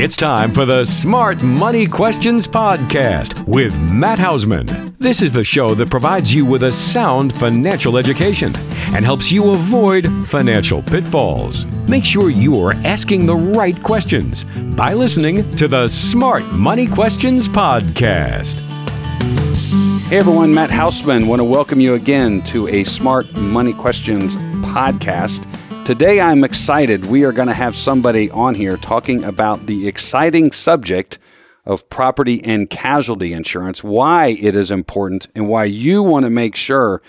It's time for the Smart Money Questions Podcast with Matt Hausman. This is the show that provides you with a sound financial education and helps you avoid financial pitfalls. Make sure you are asking the right questions by listening to the Smart Money Questions Podcast. Hey everyone, Matt Hausman. Want to welcome you again to a Smart Money Questions podcast. Today I'm excited. We are going to have somebody on here talking about the exciting subject of property and casualty insurance, why it is important, and why you want to make sure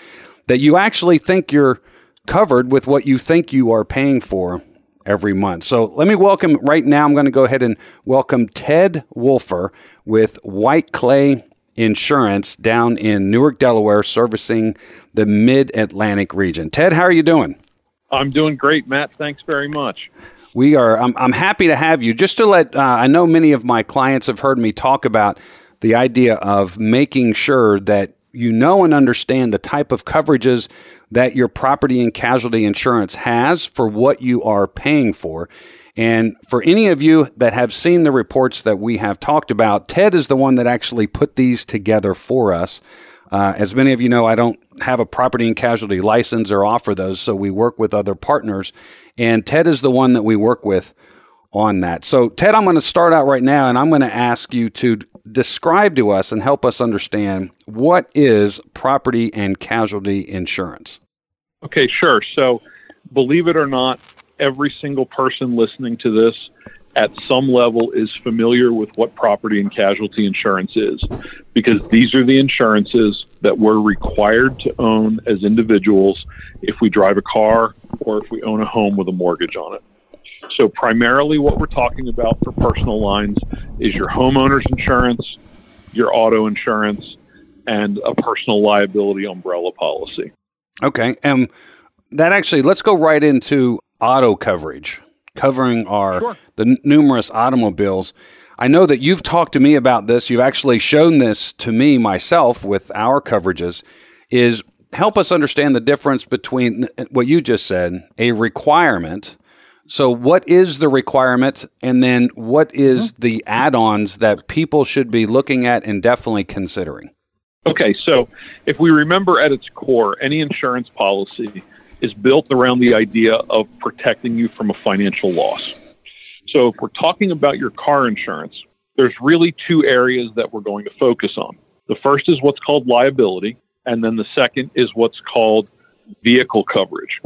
that you actually think you're covered with what you think you are paying for every month. So let me welcome right now. I'm going to go ahead and welcome Ted Wolfer with White Clay Insurance down in Newark, Delaware, servicing the mid Atlantic region. Ted, how are you doing? I'm doing great, Matt. Thanks very much. We are. I'm, I'm happy to have you. Just to let uh, I know many of my clients have heard me talk about the idea of making sure that you know and understand the type of coverages that your property and casualty insurance has for what you are paying for. And for any of you that have seen the reports that we have talked about, Ted is the one that actually put these together for us. Uh, as many of you know, I don't have a property and casualty license or offer those, so we work with other partners. And Ted is the one that we work with on that. So, Ted, I'm going to start out right now and I'm going to ask you to describe to us and help us understand what is property and casualty insurance. Okay, sure. So, believe it or not, every single person listening to this at some level is familiar with what property and casualty insurance is because these are the insurances that we're required to own as individuals if we drive a car or if we own a home with a mortgage on it. So, primarily, what we're talking about for personal lines is your homeowner's insurance, your auto insurance, and a personal liability umbrella policy. Okay. And that actually, let's go right into auto coverage covering our sure. the n- numerous automobiles. I know that you've talked to me about this. You've actually shown this to me myself with our coverages. Is help us understand the difference between what you just said, a requirement. So, what is the requirement, and then what is mm-hmm. the add-ons that people should be looking at and definitely considering? Okay, so if we remember at its core, any insurance policy is built around the idea of protecting you from a financial loss. So if we're talking about your car insurance, there's really two areas that we're going to focus on. The first is what's called liability, and then the second is what's called vehicle coverage.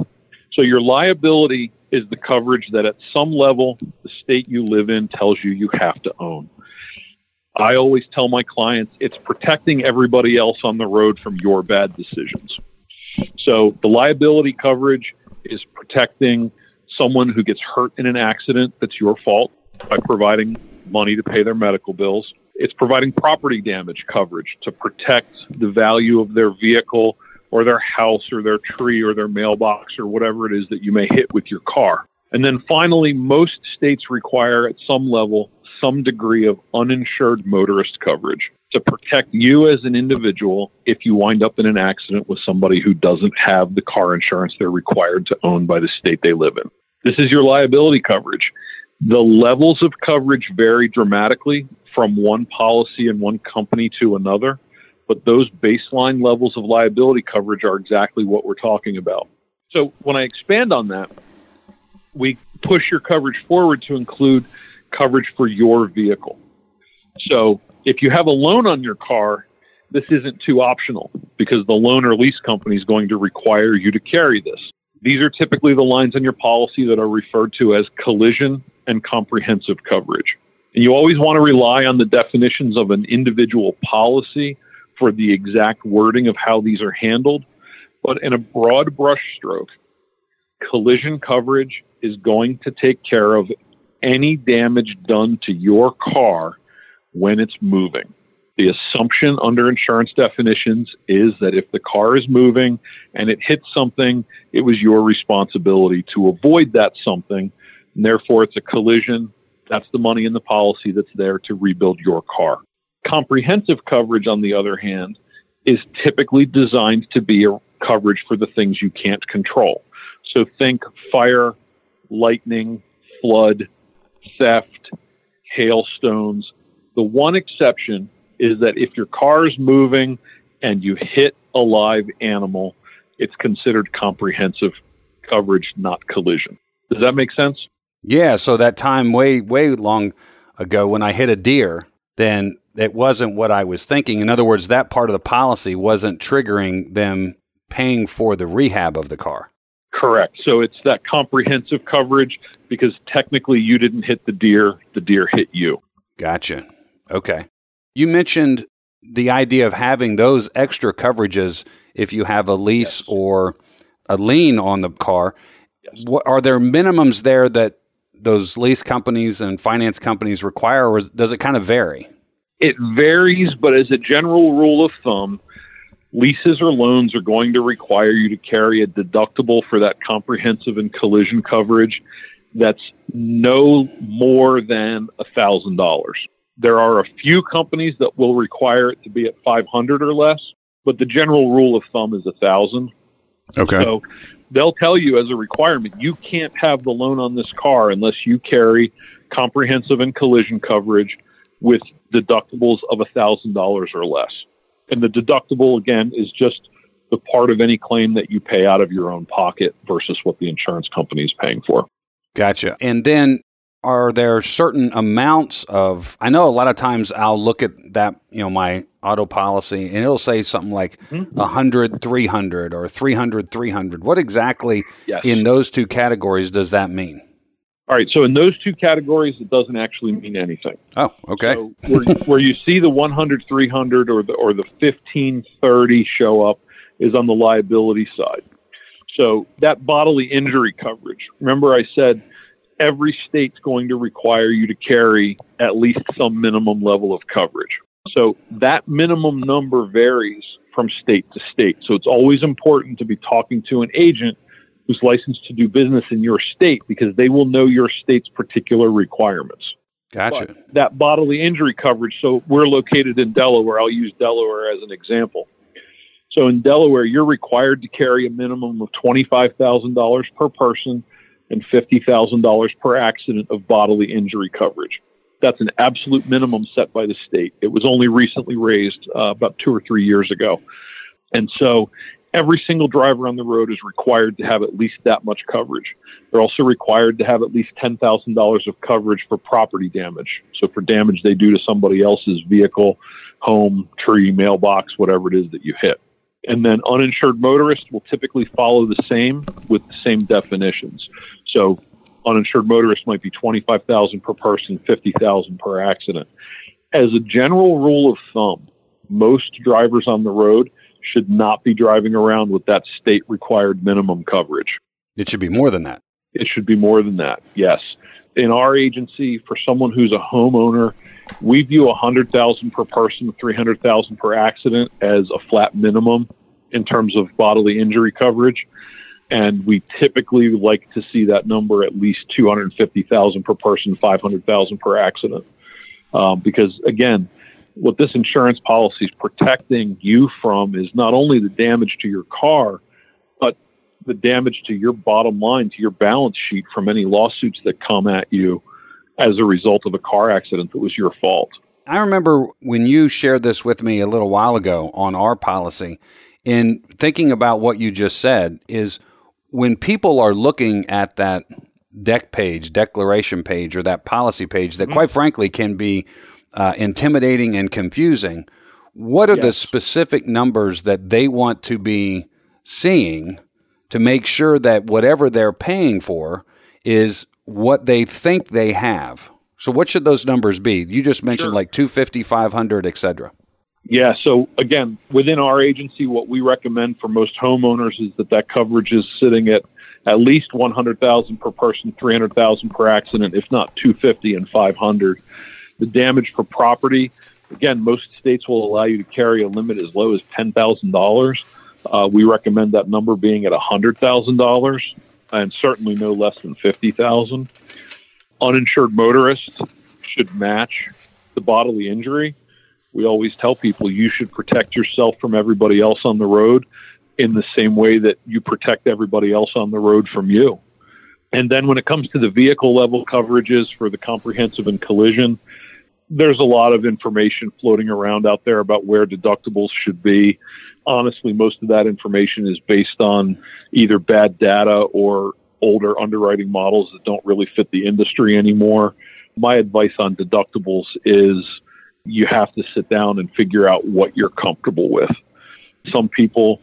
So your liability is the coverage that at some level the state you live in tells you you have to own. I always tell my clients it's protecting everybody else on the road from your bad decisions. So the liability coverage is protecting someone who gets hurt in an accident that's your fault by providing money to pay their medical bills. It's providing property damage coverage to protect the value of their vehicle or their house or their tree or their mailbox or whatever it is that you may hit with your car. And then finally, most states require at some level some degree of uninsured motorist coverage to protect you as an individual if you wind up in an accident with somebody who doesn't have the car insurance they're required to own by the state they live in. This is your liability coverage. The levels of coverage vary dramatically from one policy and one company to another, but those baseline levels of liability coverage are exactly what we're talking about. So when I expand on that, we push your coverage forward to include coverage for your vehicle. So if you have a loan on your car, this isn't too optional because the loan or lease company is going to require you to carry this. These are typically the lines in your policy that are referred to as collision and comprehensive coverage. And you always want to rely on the definitions of an individual policy for the exact wording of how these are handled. But in a broad brushstroke, collision coverage is going to take care of any damage done to your car when it's moving. The assumption under insurance definitions is that if the car is moving and it hits something, it was your responsibility to avoid that something. And therefore, it's a collision. That's the money in the policy that's there to rebuild your car. Comprehensive coverage, on the other hand, is typically designed to be a coverage for the things you can't control. So think fire, lightning, flood, theft, hailstones. The one exception is that if your car is moving and you hit a live animal, it's considered comprehensive coverage, not collision. Does that make sense? Yeah. So that time way, way long ago when I hit a deer, then it wasn't what I was thinking. In other words, that part of the policy wasn't triggering them paying for the rehab of the car. Correct. So it's that comprehensive coverage because technically you didn't hit the deer, the deer hit you. Gotcha. Okay. You mentioned the idea of having those extra coverages if you have a lease yes. or a lien on the car. Yes. What, are there minimums there that those lease companies and finance companies require, or does it kind of vary? It varies, but as a general rule of thumb, leases or loans are going to require you to carry a deductible for that comprehensive and collision coverage that's no more than a thousand dollars. There are a few companies that will require it to be at 500 or less, but the general rule of thumb is a thousand. Okay. So they'll tell you as a requirement, you can't have the loan on this car unless you carry comprehensive and collision coverage with deductibles of a thousand dollars or less. And the deductible again is just the part of any claim that you pay out of your own pocket versus what the insurance company is paying for. Gotcha. And then are there certain amounts of I know a lot of times I'll look at that, you know, my auto policy and it'll say something like mm-hmm. 100 300 or 300 300. What exactly yes. in those two categories does that mean? All right, so in those two categories, it doesn't actually mean anything. Oh, okay. So where, where you see the 100, 300, or the or the 15, 30 show up is on the liability side. So that bodily injury coverage. Remember, I said every state's going to require you to carry at least some minimum level of coverage. So that minimum number varies from state to state. So it's always important to be talking to an agent who's licensed to do business in your state because they will know your state's particular requirements. Gotcha. But that bodily injury coverage. So we're located in Delaware. I'll use Delaware as an example. So in Delaware, you're required to carry a minimum of $25,000 per person and $50,000 per accident of bodily injury coverage. That's an absolute minimum set by the state. It was only recently raised uh, about two or three years ago. And so every single driver on the road is required to have at least that much coverage. They're also required to have at least $10,000 of coverage for property damage. So for damage they do to somebody else's vehicle, home, tree, mailbox, whatever it is that you hit. And then uninsured motorists will typically follow the same with the same definitions. So uninsured motorists might be 25,000 per person, 50,000 per accident. As a general rule of thumb, most drivers on the road should not be driving around with that state required minimum coverage. It should be more than that. It should be more than that. Yes. In our agency, for someone who's a homeowner, we view 100,000 per person, 300,000 per accident as a flat minimum in terms of bodily injury coverage. And we typically like to see that number at least 250,000 per person, 500,000 per accident. Um, because again, what this insurance policy is protecting you from is not only the damage to your car, but the damage to your bottom line, to your balance sheet from any lawsuits that come at you as a result of a car accident that was your fault. I remember when you shared this with me a little while ago on our policy, in thinking about what you just said, is when people are looking at that deck page, declaration page, or that policy page that, mm-hmm. quite frankly, can be uh, intimidating and confusing. What are yes. the specific numbers that they want to be seeing to make sure that whatever they're paying for is what they think they have? So, what should those numbers be? You just mentioned sure. like 250, 500, et cetera. Yeah. So again, within our agency, what we recommend for most homeowners is that that coverage is sitting at at least 100,000 per person, 300,000 per accident, if not 250 and 500 the damage for property. Again, most states will allow you to carry a limit as low as ten thousand uh, dollars. We recommend that number being at hundred thousand dollars, and certainly no less than fifty thousand. Uninsured motorists should match the bodily injury. We always tell people you should protect yourself from everybody else on the road in the same way that you protect everybody else on the road from you. And then when it comes to the vehicle level coverages for the comprehensive and collision, there's a lot of information floating around out there about where deductibles should be. Honestly, most of that information is based on either bad data or older underwriting models that don't really fit the industry anymore. My advice on deductibles is you have to sit down and figure out what you're comfortable with. Some people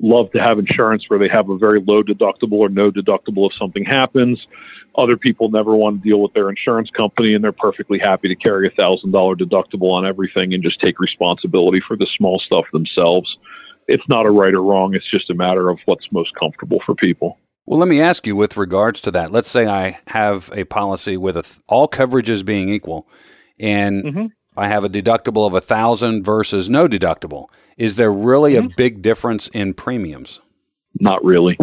love to have insurance where they have a very low deductible or no deductible if something happens. Other people never want to deal with their insurance company and they're perfectly happy to carry a thousand dollar deductible on everything and just take responsibility for the small stuff themselves. It's not a right or wrong. It's just a matter of what's most comfortable for people. Well, let me ask you with regards to that. Let's say I have a policy with th- all coverages being equal, and mm-hmm. I have a deductible of a thousand versus no deductible. Is there really mm-hmm. a big difference in premiums? Not really.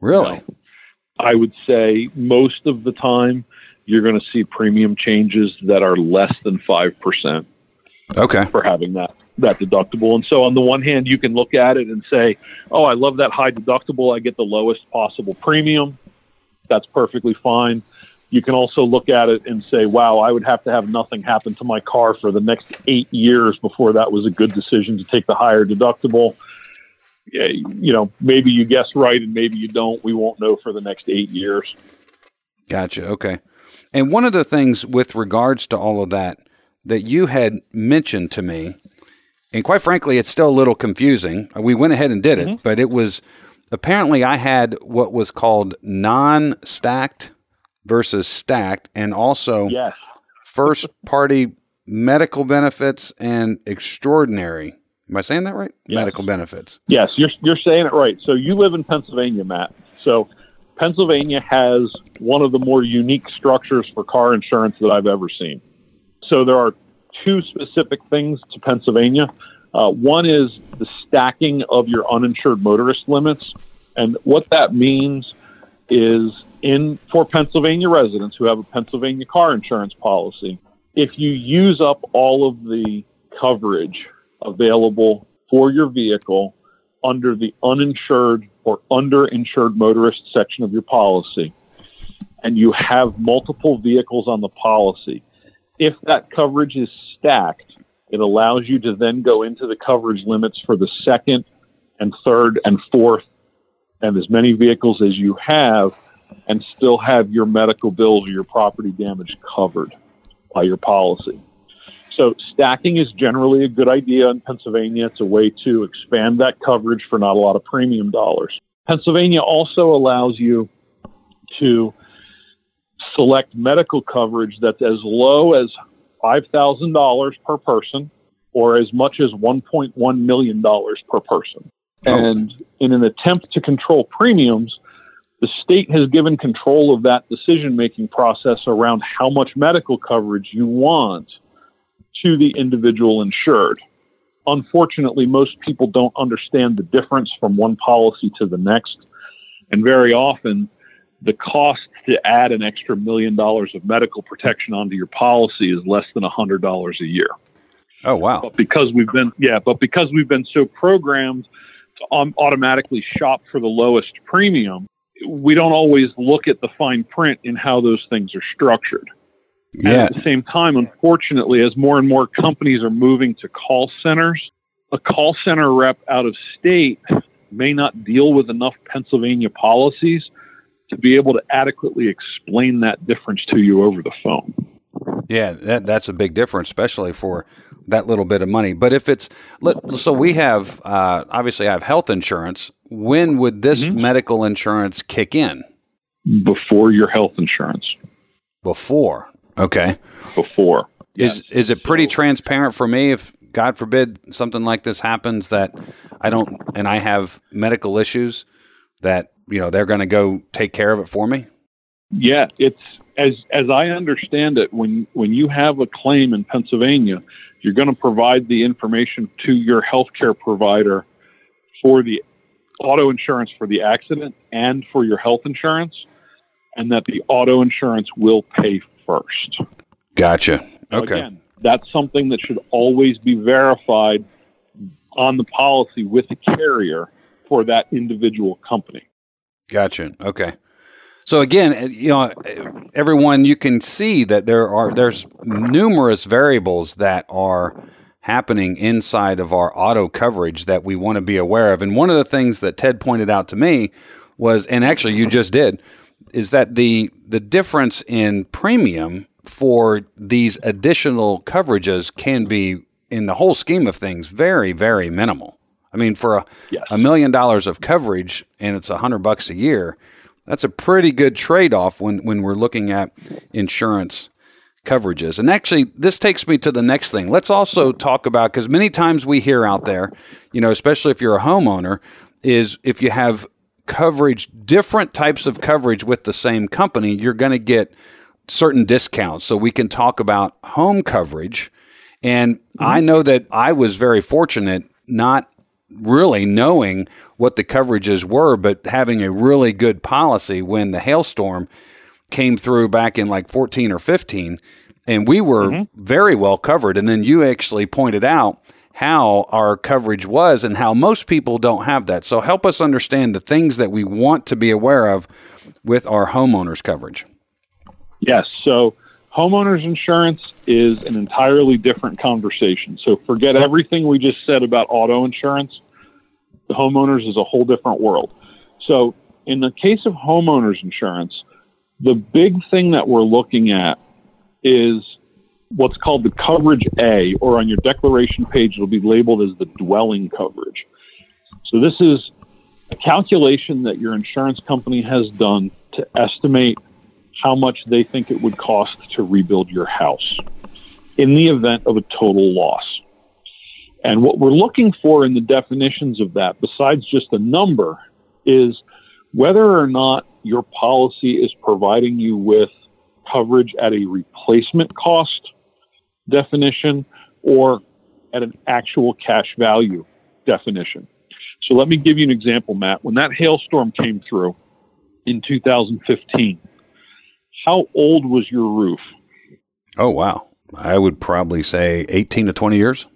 Really? No. I would say most of the time you're going to see premium changes that are less than 5%. Okay. For having that that deductible. And so on the one hand, you can look at it and say, "Oh, I love that high deductible. I get the lowest possible premium." That's perfectly fine. You can also look at it and say, "Wow, I would have to have nothing happen to my car for the next 8 years before that was a good decision to take the higher deductible." You know, maybe you guess right and maybe you don't. We won't know for the next 8 years. Gotcha. Okay. And one of the things with regards to all of that that you had mentioned to me, and quite frankly, it's still a little confusing. We went ahead and did it, mm-hmm. but it was apparently I had what was called non stacked versus stacked, and also yes. first party medical benefits and extraordinary. Am I saying that right? Yes. Medical benefits. Yes, you're, you're saying it right. So you live in Pennsylvania, Matt. So Pennsylvania has one of the more unique structures for car insurance that I've ever seen. So there are two specific things to Pennsylvania. Uh, one is the stacking of your uninsured motorist limits, and what that means is in for Pennsylvania residents who have a Pennsylvania car insurance policy, if you use up all of the coverage available for your vehicle under the uninsured or underinsured motorist section of your policy, and you have multiple vehicles on the policy, if that coverage is stacked, it allows you to then go into the coverage limits for the second and third and fourth and as many vehicles as you have and still have your medical bills or your property damage covered by your policy. So stacking is generally a good idea in Pennsylvania. It's a way to expand that coverage for not a lot of premium dollars. Pennsylvania also allows you to select medical coverage that's as low as $5,000 per person or as much as $1.1 million per person. Oh. And in an attempt to control premiums, the state has given control of that decision making process around how much medical coverage you want to the individual insured. Unfortunately, most people don't understand the difference from one policy to the next. And very often, the cost to add an extra million dollars of medical protection onto your policy is less than a hundred dollars a year. Oh wow! But because we've been yeah, but because we've been so programmed to um, automatically shop for the lowest premium, we don't always look at the fine print in how those things are structured. Yeah. And at the same time, unfortunately, as more and more companies are moving to call centers, a call center rep out of state may not deal with enough Pennsylvania policies to be able to adequately explain that difference to you over the phone. Yeah, that, that's a big difference, especially for that little bit of money. But if it's so, we have uh, obviously I have health insurance. When would this mm-hmm. medical insurance kick in? Before your health insurance. Before, okay. Before is yes. is it pretty so, transparent for me if God forbid something like this happens that I don't and I have medical issues that you know they're going to go take care of it for me? Yeah, it's as as I understand it. When when you have a claim in Pennsylvania, you're going to provide the information to your healthcare provider for the auto insurance for the accident and for your health insurance, and that the auto insurance will pay first. Gotcha. Okay. again, that's something that should always be verified on the policy with the carrier for that individual company. Gotcha. Okay. So again, uh, you know, everyone you can see that there are there's numerous variables that are happening inside of our auto coverage that we want to be aware of. And one of the things that Ted pointed out to me was and actually you just did is that the the difference in premium for these additional coverages can be in the whole scheme of things very very minimal. I mean for a, yes. a million dollars of coverage and it's a hundred bucks a year, that's a pretty good trade off when when we're looking at insurance coverages. And actually, this takes me to the next thing. Let's also talk about because many times we hear out there, you know, especially if you're a homeowner, is if you have coverage, different types of coverage with the same company, you're going to get certain discounts. So we can talk about home coverage. And mm-hmm. I know that I was very fortunate not really knowing what the coverages were, but having a really good policy when the hailstorm came through back in like 14 or 15. And we were mm-hmm. very well covered. And then you actually pointed out how our coverage was and how most people don't have that. So help us understand the things that we want to be aware of with our homeowners coverage. Yes. So homeowners insurance is an entirely different conversation. So forget everything we just said about auto insurance. The homeowners is a whole different world. So in the case of homeowners insurance, the big thing that we're looking at is what's called the coverage A, or on your declaration page, it'll be labeled as the dwelling coverage. So this is a calculation that your insurance company has done to estimate how much they think it would cost to rebuild your house in the event of a total loss. And what we're looking for in the definitions of that, besides just a number, is whether or not your policy is providing you with coverage at a replacement cost definition or at an actual cash value definition. So let me give you an example, Matt. When that hailstorm came through in 2015, how old was your roof? Oh, wow. I would probably say 18 to 20 years.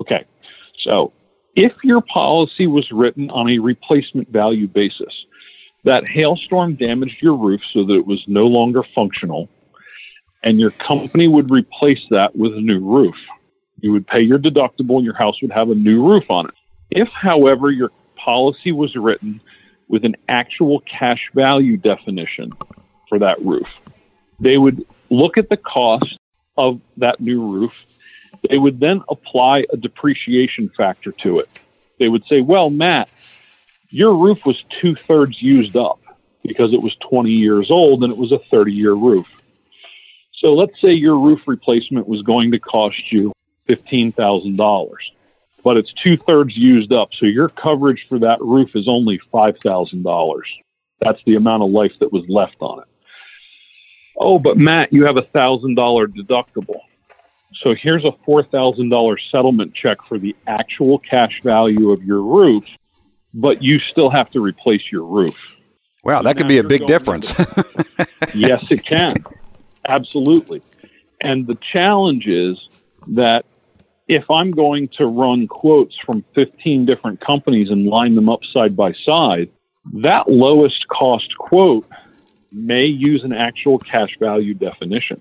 Okay. So if your policy was written on a replacement value basis, that hailstorm damaged your roof so that it was no longer functional and your company would replace that with a new roof. You would pay your deductible and your house would have a new roof on it. If, however, your policy was written with an actual cash value definition for that roof, they would look at the cost of that new roof. They would then apply a depreciation factor to it. They would say, well, Matt, your roof was two thirds used up because it was 20 years old and it was a 30 year roof. So let's say your roof replacement was going to cost you $15,000, but it's two thirds used up. So your coverage for that roof is only $5,000. That's the amount of life that was left on it. Oh, but Matt, you have a $1,000 deductible. So here's a $4,000 settlement check for the actual cash value of your roof, but you still have to replace your roof. Wow, that could be a big difference. yes, it can. Absolutely. And the challenge is that if I'm going to run quotes from 15 different companies and line them up side by side, that lowest cost quote may use an actual cash value definition.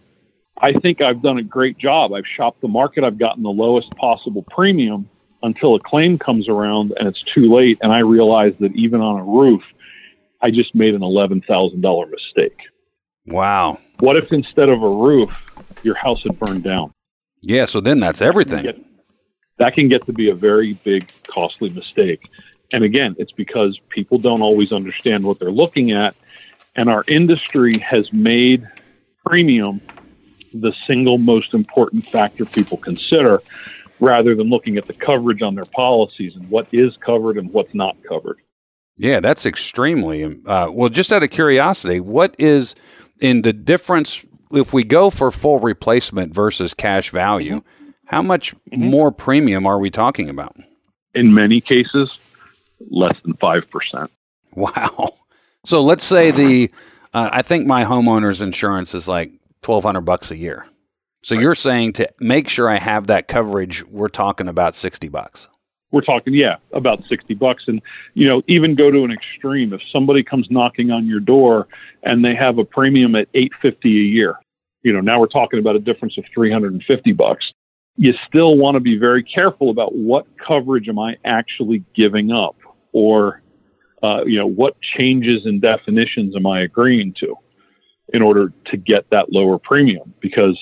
I think I've done a great job. I've shopped the market, I've gotten the lowest possible premium until a claim comes around and it's too late. And I realize that even on a roof, I just made an $11,000 mistake. Wow. What if instead of a roof, your house had burned down? Yeah, so then that's everything. That can, get, that can get to be a very big, costly mistake. And again, it's because people don't always understand what they're looking at. And our industry has made premium the single most important factor people consider rather than looking at the coverage on their policies and what is covered and what's not covered. Yeah, that's extremely uh, well. Just out of curiosity, what is in the difference if we go for full replacement versus cash value? Mm-hmm. How much mm-hmm. more premium are we talking about? In many cases, less than five percent. Wow. So let's say the uh, I think my homeowner's insurance is like twelve hundred bucks a year. So right. you're saying to make sure I have that coverage, we're talking about sixty bucks. we're talking, yeah, about 60 bucks. And, you know, even go to an extreme. If somebody comes knocking on your door and they have a premium at 850 a year, you know, now we're talking about a difference of 350 bucks. You still want to be very careful about what coverage am I actually giving up or, uh, you know, what changes in definitions am I agreeing to in order to get that lower premium because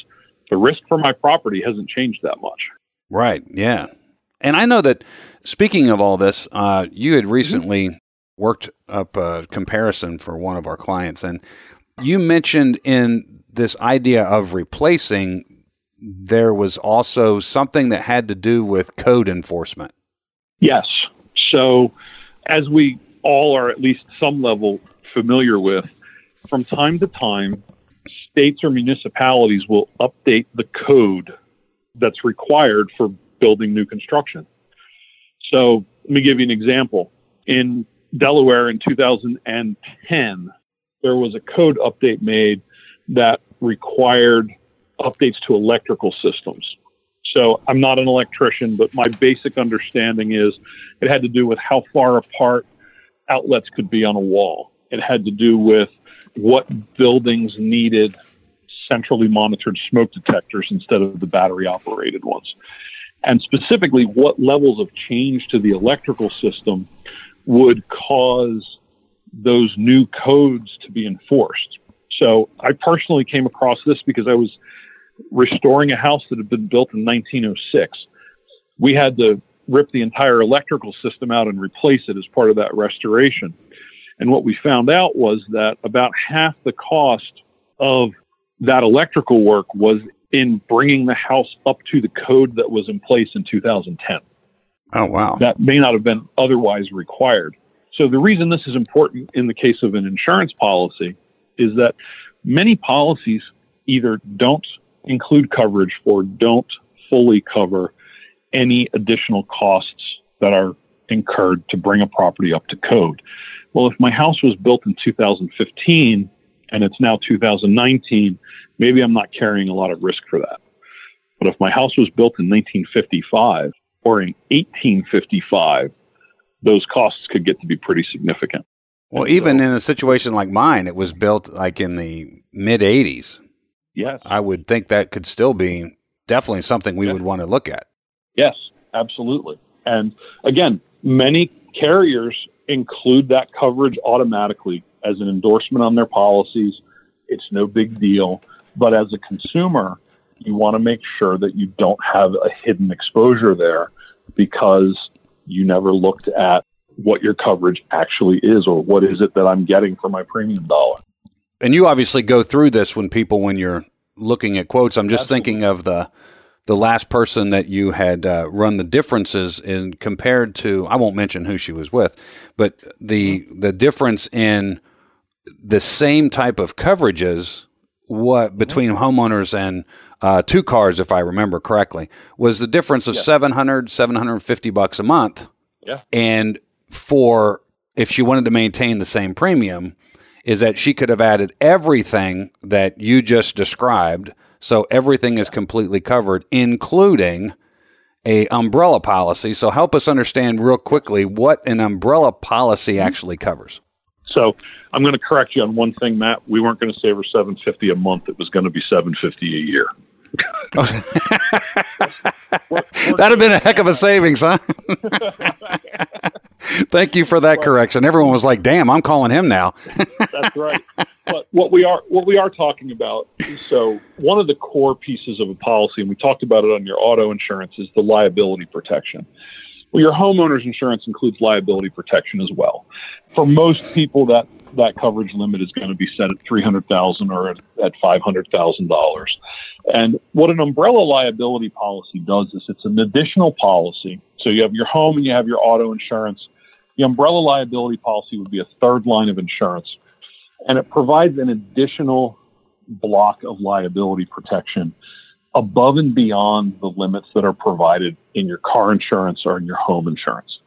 the risk for my property hasn't changed that much. Right. Yeah. And I know that speaking of all this, uh, you had recently worked up a comparison for one of our clients, and you mentioned in this idea of replacing, there was also something that had to do with code enforcement. Yes. So, as we all are at least some level familiar with, from time to time, states or municipalities will update the code that's required for building new construction. So let me give you an example. In Delaware in 2010, there was a code update made that required updates to electrical systems. So I'm not an electrician, but my basic understanding is it had to do with how far apart outlets could be on a wall. It had to do with what buildings needed centrally monitored smoke detectors instead of the battery operated ones and specifically what levels of change to the electrical system would cause those new codes to be enforced. So I personally came across this because I was restoring a house that had been built in 1906. We had to rip the entire electrical system out and replace it as part of that restoration. And what we found out was that about half the cost of that electrical work was in bringing the house up to the code that was in place in 2010. Oh, wow. That may not have been otherwise required. So, the reason this is important in the case of an insurance policy is that many policies either don't include coverage or don't fully cover any additional costs that are incurred to bring a property up to code. Well, if my house was built in 2015 and it's now 2019, maybe I'm not carrying a lot of risk for that. But if my house was built in 1955 or in 1855, those costs could get to be pretty significant. Well, and even so, in a situation like mine, it was built like in the mid 80s. Yes. I would think that could still be definitely something we would want to look at. Yes, absolutely. And again, many carriers include that coverage automatically as an endorsement on their policies. It's no big deal. But as a consumer, you want to make sure that you don't have a hidden exposure there because you never looked at what your coverage actually is or what is it that I'm getting for my premium dollar. And you obviously go through this when people when you're looking at quotes. I'm just Absolutely. thinking of the the last person that you had uh, run the differences in compared to I won't mention who she was with, but the mm-hmm. the difference in the same type of coverages what between homeowners and uh, two cars, if I remember correctly, was the difference of yeah. 700, 750 bucks a month. Yeah. And for if she wanted to maintain the same premium, is that she could have added everything that you just described. So everything is completely covered, including a umbrella policy. So help us understand real quickly what an umbrella policy mm-hmm. actually covers. So I'm going to correct you on one thing, Matt. We weren't going to save her 750 a month. It was going to be 750 a year. That'd have been a heck of a savings, huh? Thank you for that correction. Everyone was like, "Damn, I'm calling him now." that's right. But what we are what we are talking about. So one of the core pieces of a policy, and we talked about it on your auto insurance, is the liability protection. Well, your homeowner's insurance includes liability protection as well. For most people, that that coverage limit is going to be set at three hundred thousand or at, at five hundred thousand dollars. And what an umbrella liability policy does is it's an additional policy. So you have your home and you have your auto insurance. The umbrella liability policy would be a third line of insurance, and it provides an additional block of liability protection above and beyond the limits that are provided in your car insurance or in your home insurance.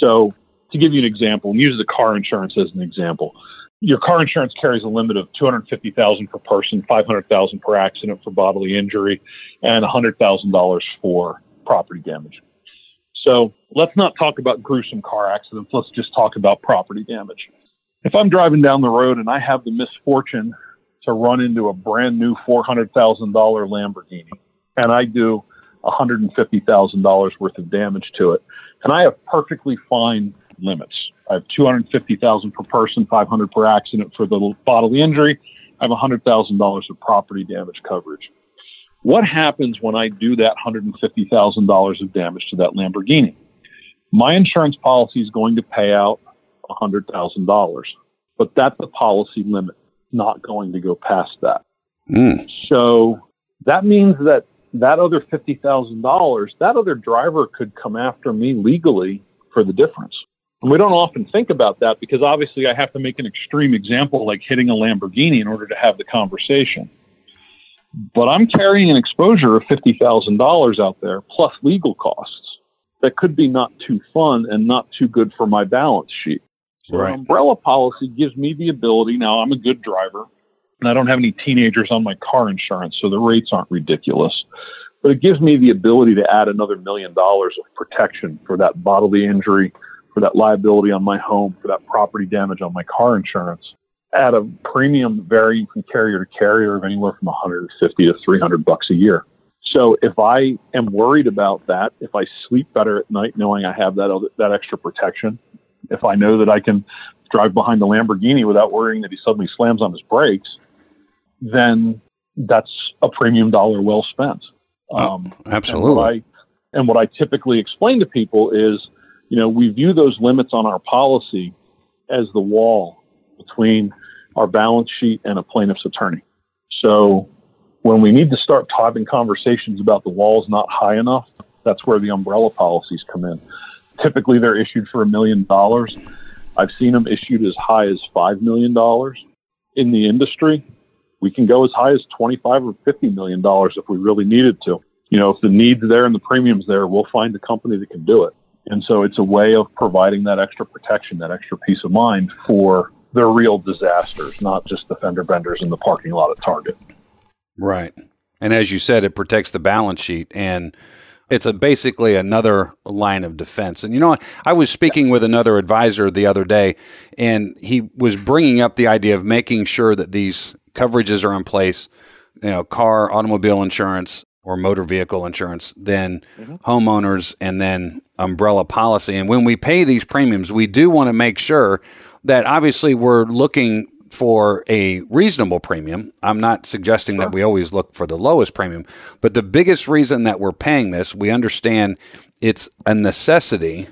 So, to give you an example, and use the car insurance as an example, your car insurance carries a limit of 250,000 per person, 500,000 per accident for bodily injury, and $100,000 for property damage. So let's not talk about gruesome car accidents. Let's just talk about property damage. If I'm driving down the road and I have the misfortune to run into a brand new $400,000 Lamborghini and I do $150,000 worth of damage to it, and I have perfectly fine limits. I have 250,000 per person, 500 per accident for the bodily injury. I have $100,000 of property damage coverage. What happens when I do that $150,000 of damage to that Lamborghini? My insurance policy is going to pay out $100,000, but that's the policy limit, not going to go past that. Mm. So that means that that other $50,000, that other driver could come after me legally for the difference. And we don't often think about that because obviously I have to make an extreme example like hitting a Lamborghini in order to have the conversation. But I'm carrying an exposure of $50,000 out there plus legal costs that could be not too fun and not too good for my balance sheet. So right. umbrella policy gives me the ability. Now I'm a good driver and I don't have any teenagers on my car insurance, so the rates aren't ridiculous. But it gives me the ability to add another million dollars of protection for that bodily injury, for that liability on my home, for that property damage on my car insurance at a premium varying from carrier to carrier of anywhere from 150 to 300 bucks a year. So if I am worried about that, if I sleep better at night knowing I have that other, that extra protection, if I know that I can drive behind the Lamborghini without worrying that he suddenly slams on his brakes, then that's a premium dollar well spent. Oh, um, absolutely. And what, I, and what I typically explain to people is, you know, we view those limits on our policy as the wall between our balance sheet and a plaintiff's attorney. So when we need to start having conversations about the walls not high enough, that's where the umbrella policies come in. Typically, they're issued for a million dollars. I've seen them issued as high as $5 million in the industry. We can go as high as 25 or 50 million dollars if we really needed to. You know, if the need's there and the premium's there, we'll find a company that can do it. And so it's a way of providing that extra protection, that extra peace of mind for the real disasters, not just the fender benders in the parking lot at Target. Right. And as you said, it protects the balance sheet and it's a basically another line of defense. And you know, I was speaking with another advisor the other day, and he was bringing up the idea of making sure that these coverages are in place, you know, car, automobile insurance, or motor vehicle insurance, then mm-hmm. homeowners, and then umbrella policy. And when we pay these premiums, we do want to make sure that obviously we're looking for a reasonable premium. I'm not suggesting that we always look for the lowest premium, but the biggest reason that we're paying this, we understand it's a necessity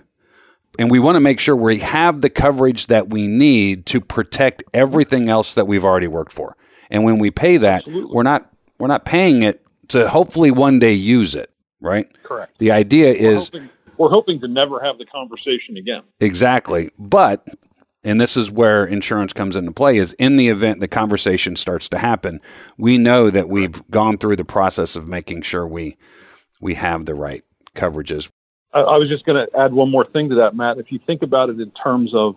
and we want to make sure we have the coverage that we need to protect everything else that we've already worked for. And when we pay that, Absolutely. we're not we're not paying it to hopefully one day use it, right? Correct. The idea we're is hoping, we're hoping to never have the conversation again. Exactly. But and this is where insurance comes into play is in the event the conversation starts to happen we know that we've gone through the process of making sure we we have the right coverages. I, I was just going to add one more thing to that matt. If you think about it in terms of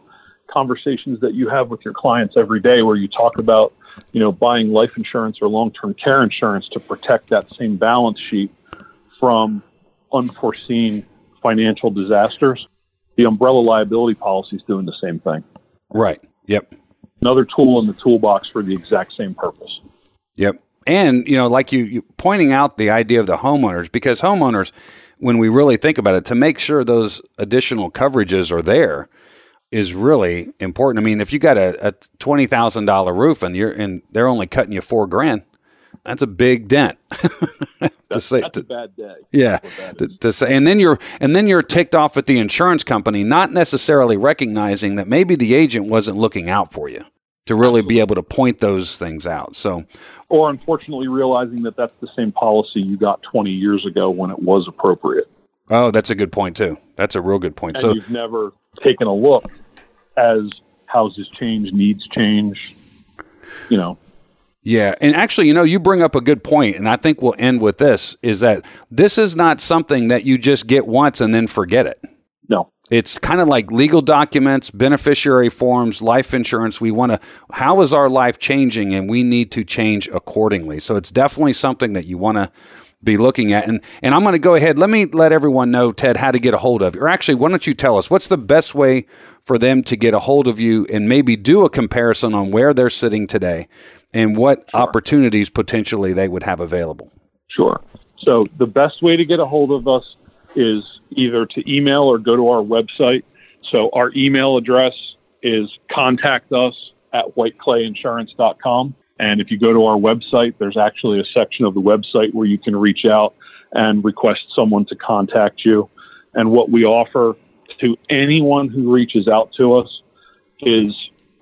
conversations that you have with your clients every day where you talk about you know buying life insurance or long-term care insurance to protect that same balance sheet from unforeseen financial disasters the umbrella liability policy is doing the same thing Right. Yep. Another tool in the toolbox for the exact same purpose. Yep. And you know, like you, you pointing out the idea of the homeowners, because homeowners, when we really think about it, to make sure those additional coverages are there is really important. I mean, if you got a, a twenty thousand dollar roof and you're and they're only cutting you four grand, that's a big dent. to say, that's to, a bad day. Yeah, to, to, say, and then you're and then you're ticked off at the insurance company, not necessarily recognizing that maybe the agent wasn't looking out for you to really Absolutely. be able to point those things out. So, or unfortunately realizing that that's the same policy you got 20 years ago when it was appropriate. Oh, that's a good point too. That's a real good point. And so you've never taken a look as houses change, needs change. You know, yeah, and actually, you know, you bring up a good point, and I think we'll end with this: is that this is not something that you just get once and then forget it. No, it's kind of like legal documents, beneficiary forms, life insurance. We want to. How is our life changing, and we need to change accordingly. So it's definitely something that you want to be looking at. And and I'm going to go ahead. Let me let everyone know, Ted, how to get a hold of you. Or actually, why don't you tell us what's the best way for them to get a hold of you and maybe do a comparison on where they're sitting today and what sure. opportunities potentially they would have available? Sure. So the best way to get a hold of us is either to email or go to our website. So our email address is contact us at whiteclayinsurance.com. And if you go to our website, there's actually a section of the website where you can reach out and request someone to contact you. And what we offer to anyone who reaches out to us is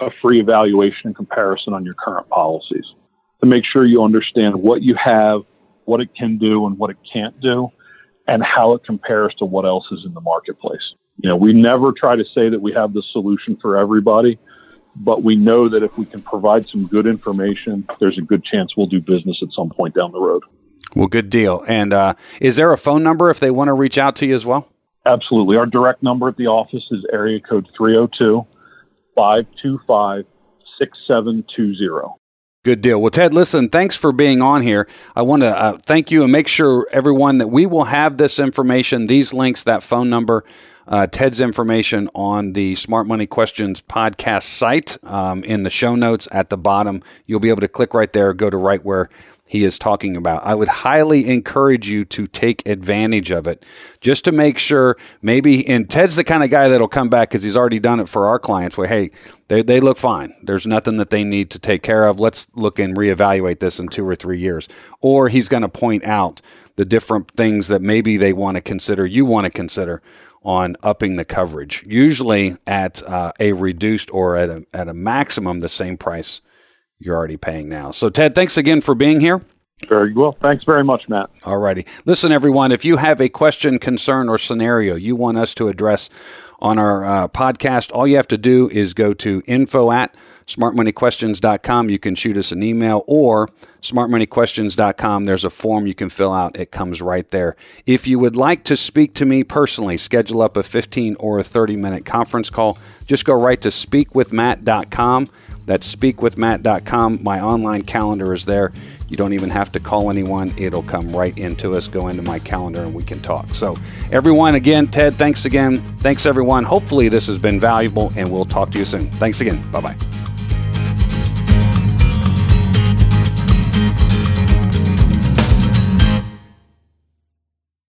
a free evaluation and comparison on your current policies to make sure you understand what you have, what it can do, and what it can't do, and how it compares to what else is in the marketplace. You know, we never try to say that we have the solution for everybody but we know that if we can provide some good information, there's a good chance we'll do business at some point down the road. Well, good deal. And uh, is there a phone number if they want to reach out to you as well? Absolutely. Our direct number at the office is area code 302 525 6720. Good deal. Well, Ted, listen, thanks for being on here. I want to uh, thank you and make sure everyone that we will have this information, these links, that phone number uh, Ted's information on the Smart Money Questions podcast site um, in the show notes at the bottom. You'll be able to click right there, go to right where he is talking about. I would highly encourage you to take advantage of it just to make sure maybe, and Ted's the kind of guy that'll come back because he's already done it for our clients where, hey, they, they look fine. There's nothing that they need to take care of. Let's look and reevaluate this in two or three years. Or he's going to point out the different things that maybe they want to consider, you want to consider on upping the coverage, usually at uh, a reduced or at a, at a maximum the same price you're already paying now. So, Ted, thanks again for being here. Very well. Thanks very much, Matt. All righty. Listen, everyone, if you have a question, concern, or scenario you want us to address on our uh, podcast, all you have to do is go to info at smartmoneyquestions.com. You can shoot us an email or smartmoneyquestions.com. There's a form you can fill out. It comes right there. If you would like to speak to me personally, schedule up a 15 or a 30 minute conference call. Just go right to speakwithmatt.com. That's speakwithmatt.com. My online calendar is there. You don't even have to call anyone. It'll come right into us, go into my calendar, and we can talk. So, everyone, again, Ted, thanks again. Thanks, everyone. Hopefully, this has been valuable, and we'll talk to you soon. Thanks again. Bye bye.